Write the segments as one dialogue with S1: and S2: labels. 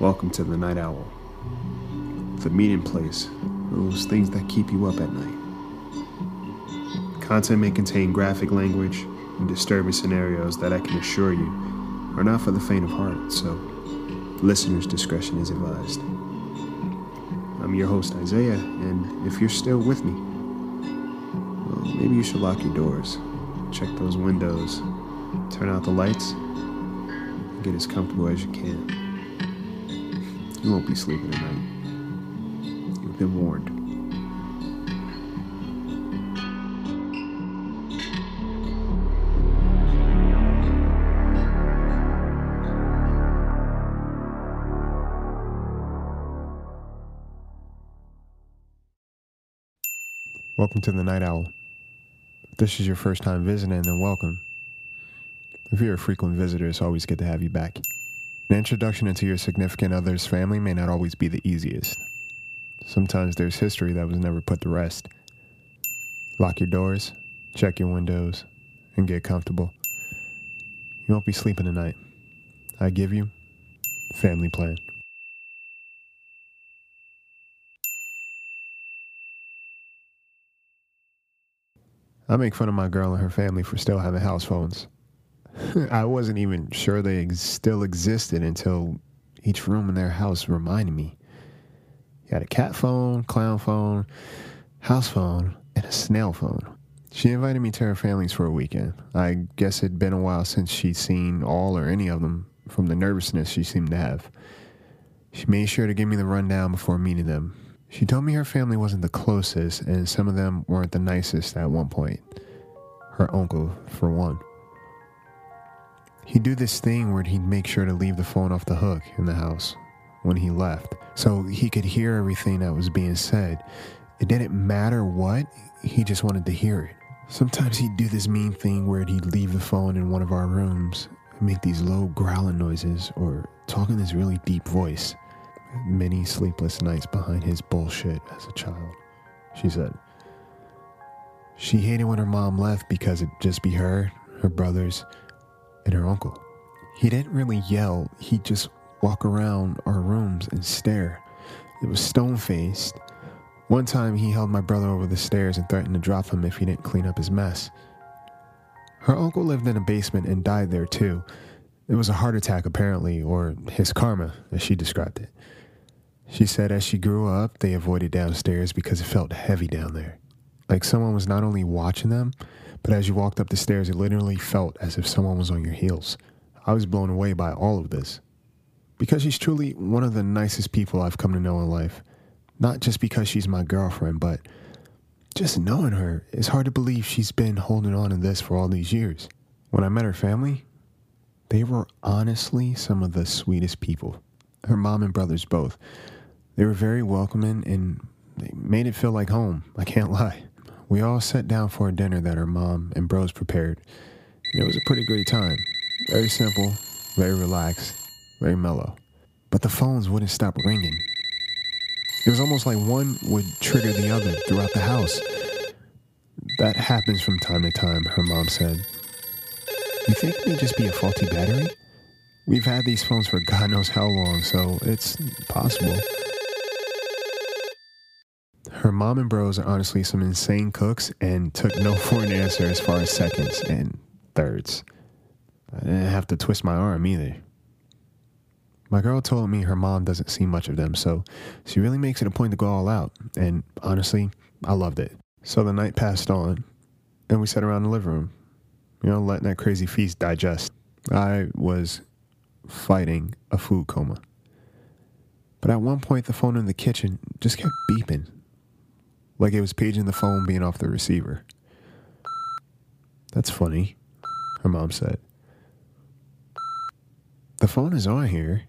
S1: Welcome to the Night Owl, the meeting place, those things that keep you up at night. Content may contain graphic language and disturbing scenarios that I can assure you are not for the faint of heart, so listeners' discretion is advised. I'm your host, Isaiah, and if you're still with me, well, maybe you should lock your doors, check those windows, turn out the lights, and get as comfortable as you can. You won't be sleeping tonight. You've been warned. Welcome to the Night Owl. If this is your first time visiting, then welcome. If you're a frequent visitor, it's always good to have you back. An introduction into your significant other's family may not always be the easiest. Sometimes there's history that was never put to rest. Lock your doors, check your windows, and get comfortable. You won't be sleeping tonight. I give you family plan. I make fun of my girl and her family for still having house phones. I wasn't even sure they ex- still existed until each room in their house reminded me. You had a cat phone, clown phone, house phone, and a snail phone. She invited me to her family's for a weekend. I guess it'd been a while since she'd seen all or any of them from the nervousness she seemed to have. She made sure to give me the rundown before meeting them. She told me her family wasn't the closest, and some of them weren't the nicest at one point. Her uncle, for one. He'd do this thing where he'd make sure to leave the phone off the hook in the house when he left so he could hear everything that was being said. It didn't matter what, he just wanted to hear it. Sometimes he'd do this mean thing where he'd leave the phone in one of our rooms and make these low growling noises or talk in this really deep voice. Many sleepless nights behind his bullshit as a child, she said. She hated when her mom left because it'd just be her, her brothers, and her uncle. He didn't really yell, he'd just walk around our rooms and stare. It was stone faced. One time he held my brother over the stairs and threatened to drop him if he didn't clean up his mess. Her uncle lived in a basement and died there too. It was a heart attack, apparently, or his karma, as she described it. She said as she grew up, they avoided downstairs because it felt heavy down there. Like someone was not only watching them, but as you walked up the stairs, it literally felt as if someone was on your heels. I was blown away by all of this. Because she's truly one of the nicest people I've come to know in life. Not just because she's my girlfriend, but just knowing her, it's hard to believe she's been holding on to this for all these years. When I met her family, they were honestly some of the sweetest people. Her mom and brothers both. They were very welcoming and they made it feel like home. I can't lie. We all sat down for a dinner that her mom and bros prepared. And it was a pretty great time. Very simple, very relaxed, very mellow. But the phones wouldn't stop ringing. It was almost like one would trigger the other throughout the house. That happens from time to time, her mom said. You think it may just be a faulty battery? We've had these phones for God knows how long, so it's possible. Her mom and bros are honestly some insane cooks and took no for an answer as far as seconds and thirds. I didn't have to twist my arm either. My girl told me her mom doesn't see much of them, so she really makes it a point to go all out. And honestly, I loved it. So the night passed on, and we sat around the living room, you know, letting that crazy feast digest. I was fighting a food coma. But at one point, the phone in the kitchen just kept beeping like it was paging the phone being off the receiver. That's funny, her mom said. The phone is on here.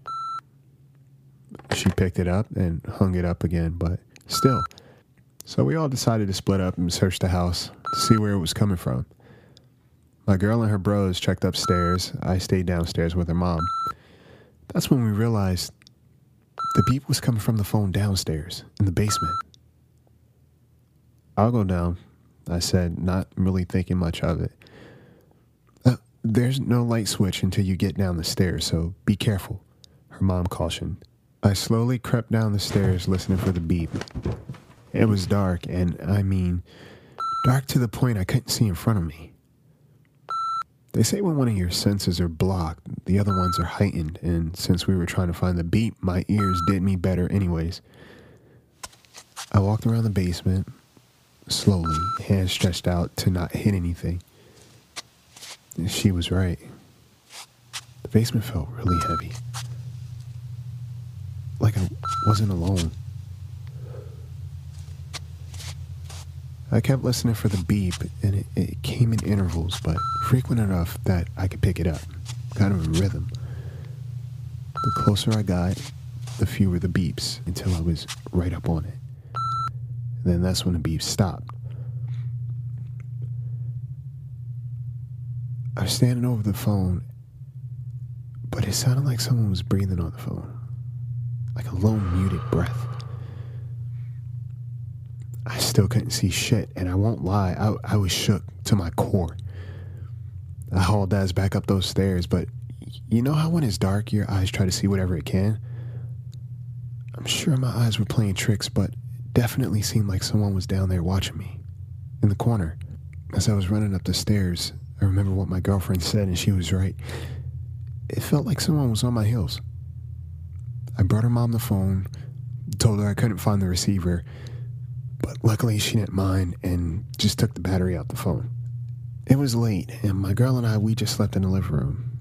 S1: She picked it up and hung it up again, but still. So we all decided to split up and search the house to see where it was coming from. My girl and her bros checked upstairs. I stayed downstairs with her mom. That's when we realized the beep was coming from the phone downstairs in the basement. I'll go down, I said, not really thinking much of it. Uh, there's no light switch until you get down the stairs, so be careful, her her mom cautioned. I slowly crept down the stairs listening for the beep. It was dark, and I mean, dark to the point I couldn't see in front of me. They say when one of your senses are blocked, the other ones are heightened, and since we were trying to find the beep, my ears did me better, anyways. I walked around the basement, slowly, hands stretched out to not hit anything. She was right. The basement felt really heavy. Like I wasn't alone. I kept listening for the beep, and it, it, came in intervals, but frequent enough that I could pick it up. Kind of a rhythm. The closer I got, the fewer the beeps until I was right up on it. Then that's when the beep stopped. I was standing over the phone, but it sounded like someone was breathing on the phone, like a low, muted breath. I still couldn't see shit, and I won't lie, I, I was shook to my core. I hauled Daz back up those stairs, but you know how when it's dark, your eyes try to see whatever it can? I'm sure my eyes were playing tricks, but definitely seemed like someone was down there watching me in the corner. As I was running up the stairs, I remember what my girlfriend said, and she was right. It felt like someone was on my heels. I brought her mom the phone, told her I couldn't find the receiver, but luckily she didn't mind and just took the battery out the phone. It was late, and my girl and I, we just slept in the living room.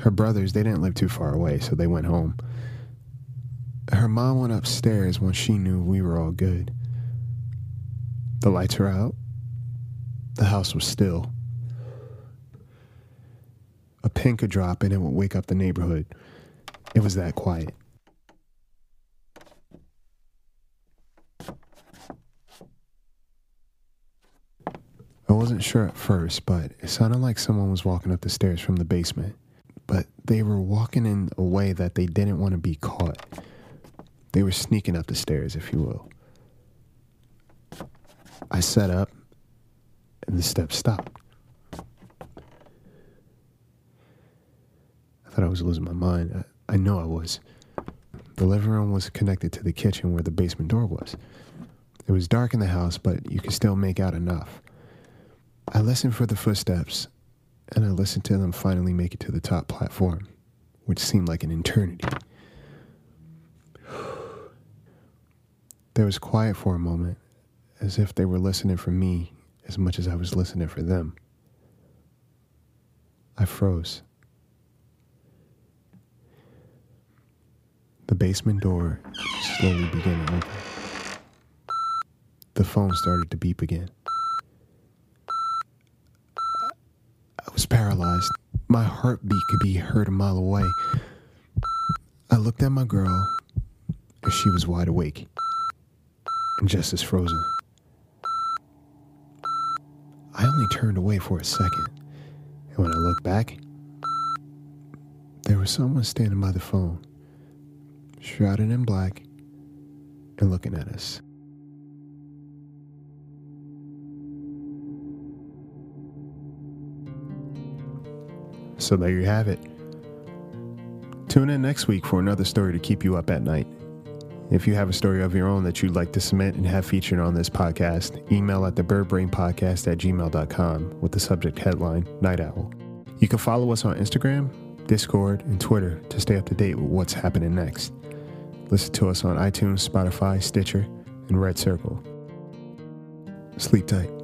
S1: Her brothers, they didn't live too far away, so they went home. Her mom went upstairs when she knew we were all good. The lights were out. The house was still. A pin could drop and it would wake up the neighborhood. It was that quiet. I wasn't sure at first, but it sounded like someone was walking up the stairs from the basement. But they were walking in a way that they didn't want to be caught. They were sneaking up the stairs, if you will. I sat up, and the steps stopped. I thought I was losing my mind. I, I know I was. The living room was connected to the kitchen where the basement door was. It was dark in the house, but you could still make out enough. I listened for the footsteps, and I listened to them finally make it to the top platform, which seemed like an eternity. There was quiet for a moment, as if they were listening for me as much as I was listening for them. I froze. The basement door slowly began to open. The phone started to beep again. I was paralyzed. My heartbeat could be heard a mile away. I looked at my girl, and she was wide awake just as frozen. I only turned away for a second, and when I looked back, there was someone standing by the phone shrouded in black, and looking at us. So there you have it. Tune in next week for another story to keep you up at night. If you have a story of your own that you'd like to submit and have featured on this podcast, email at thebirdbrainpodcast at gmail.com with the subject headline Night Owl. You can follow us on Instagram, Discord, and Twitter to stay up to date with what's happening next. Listen to us on iTunes, Spotify, Stitcher, and Red Circle. Sleep tight.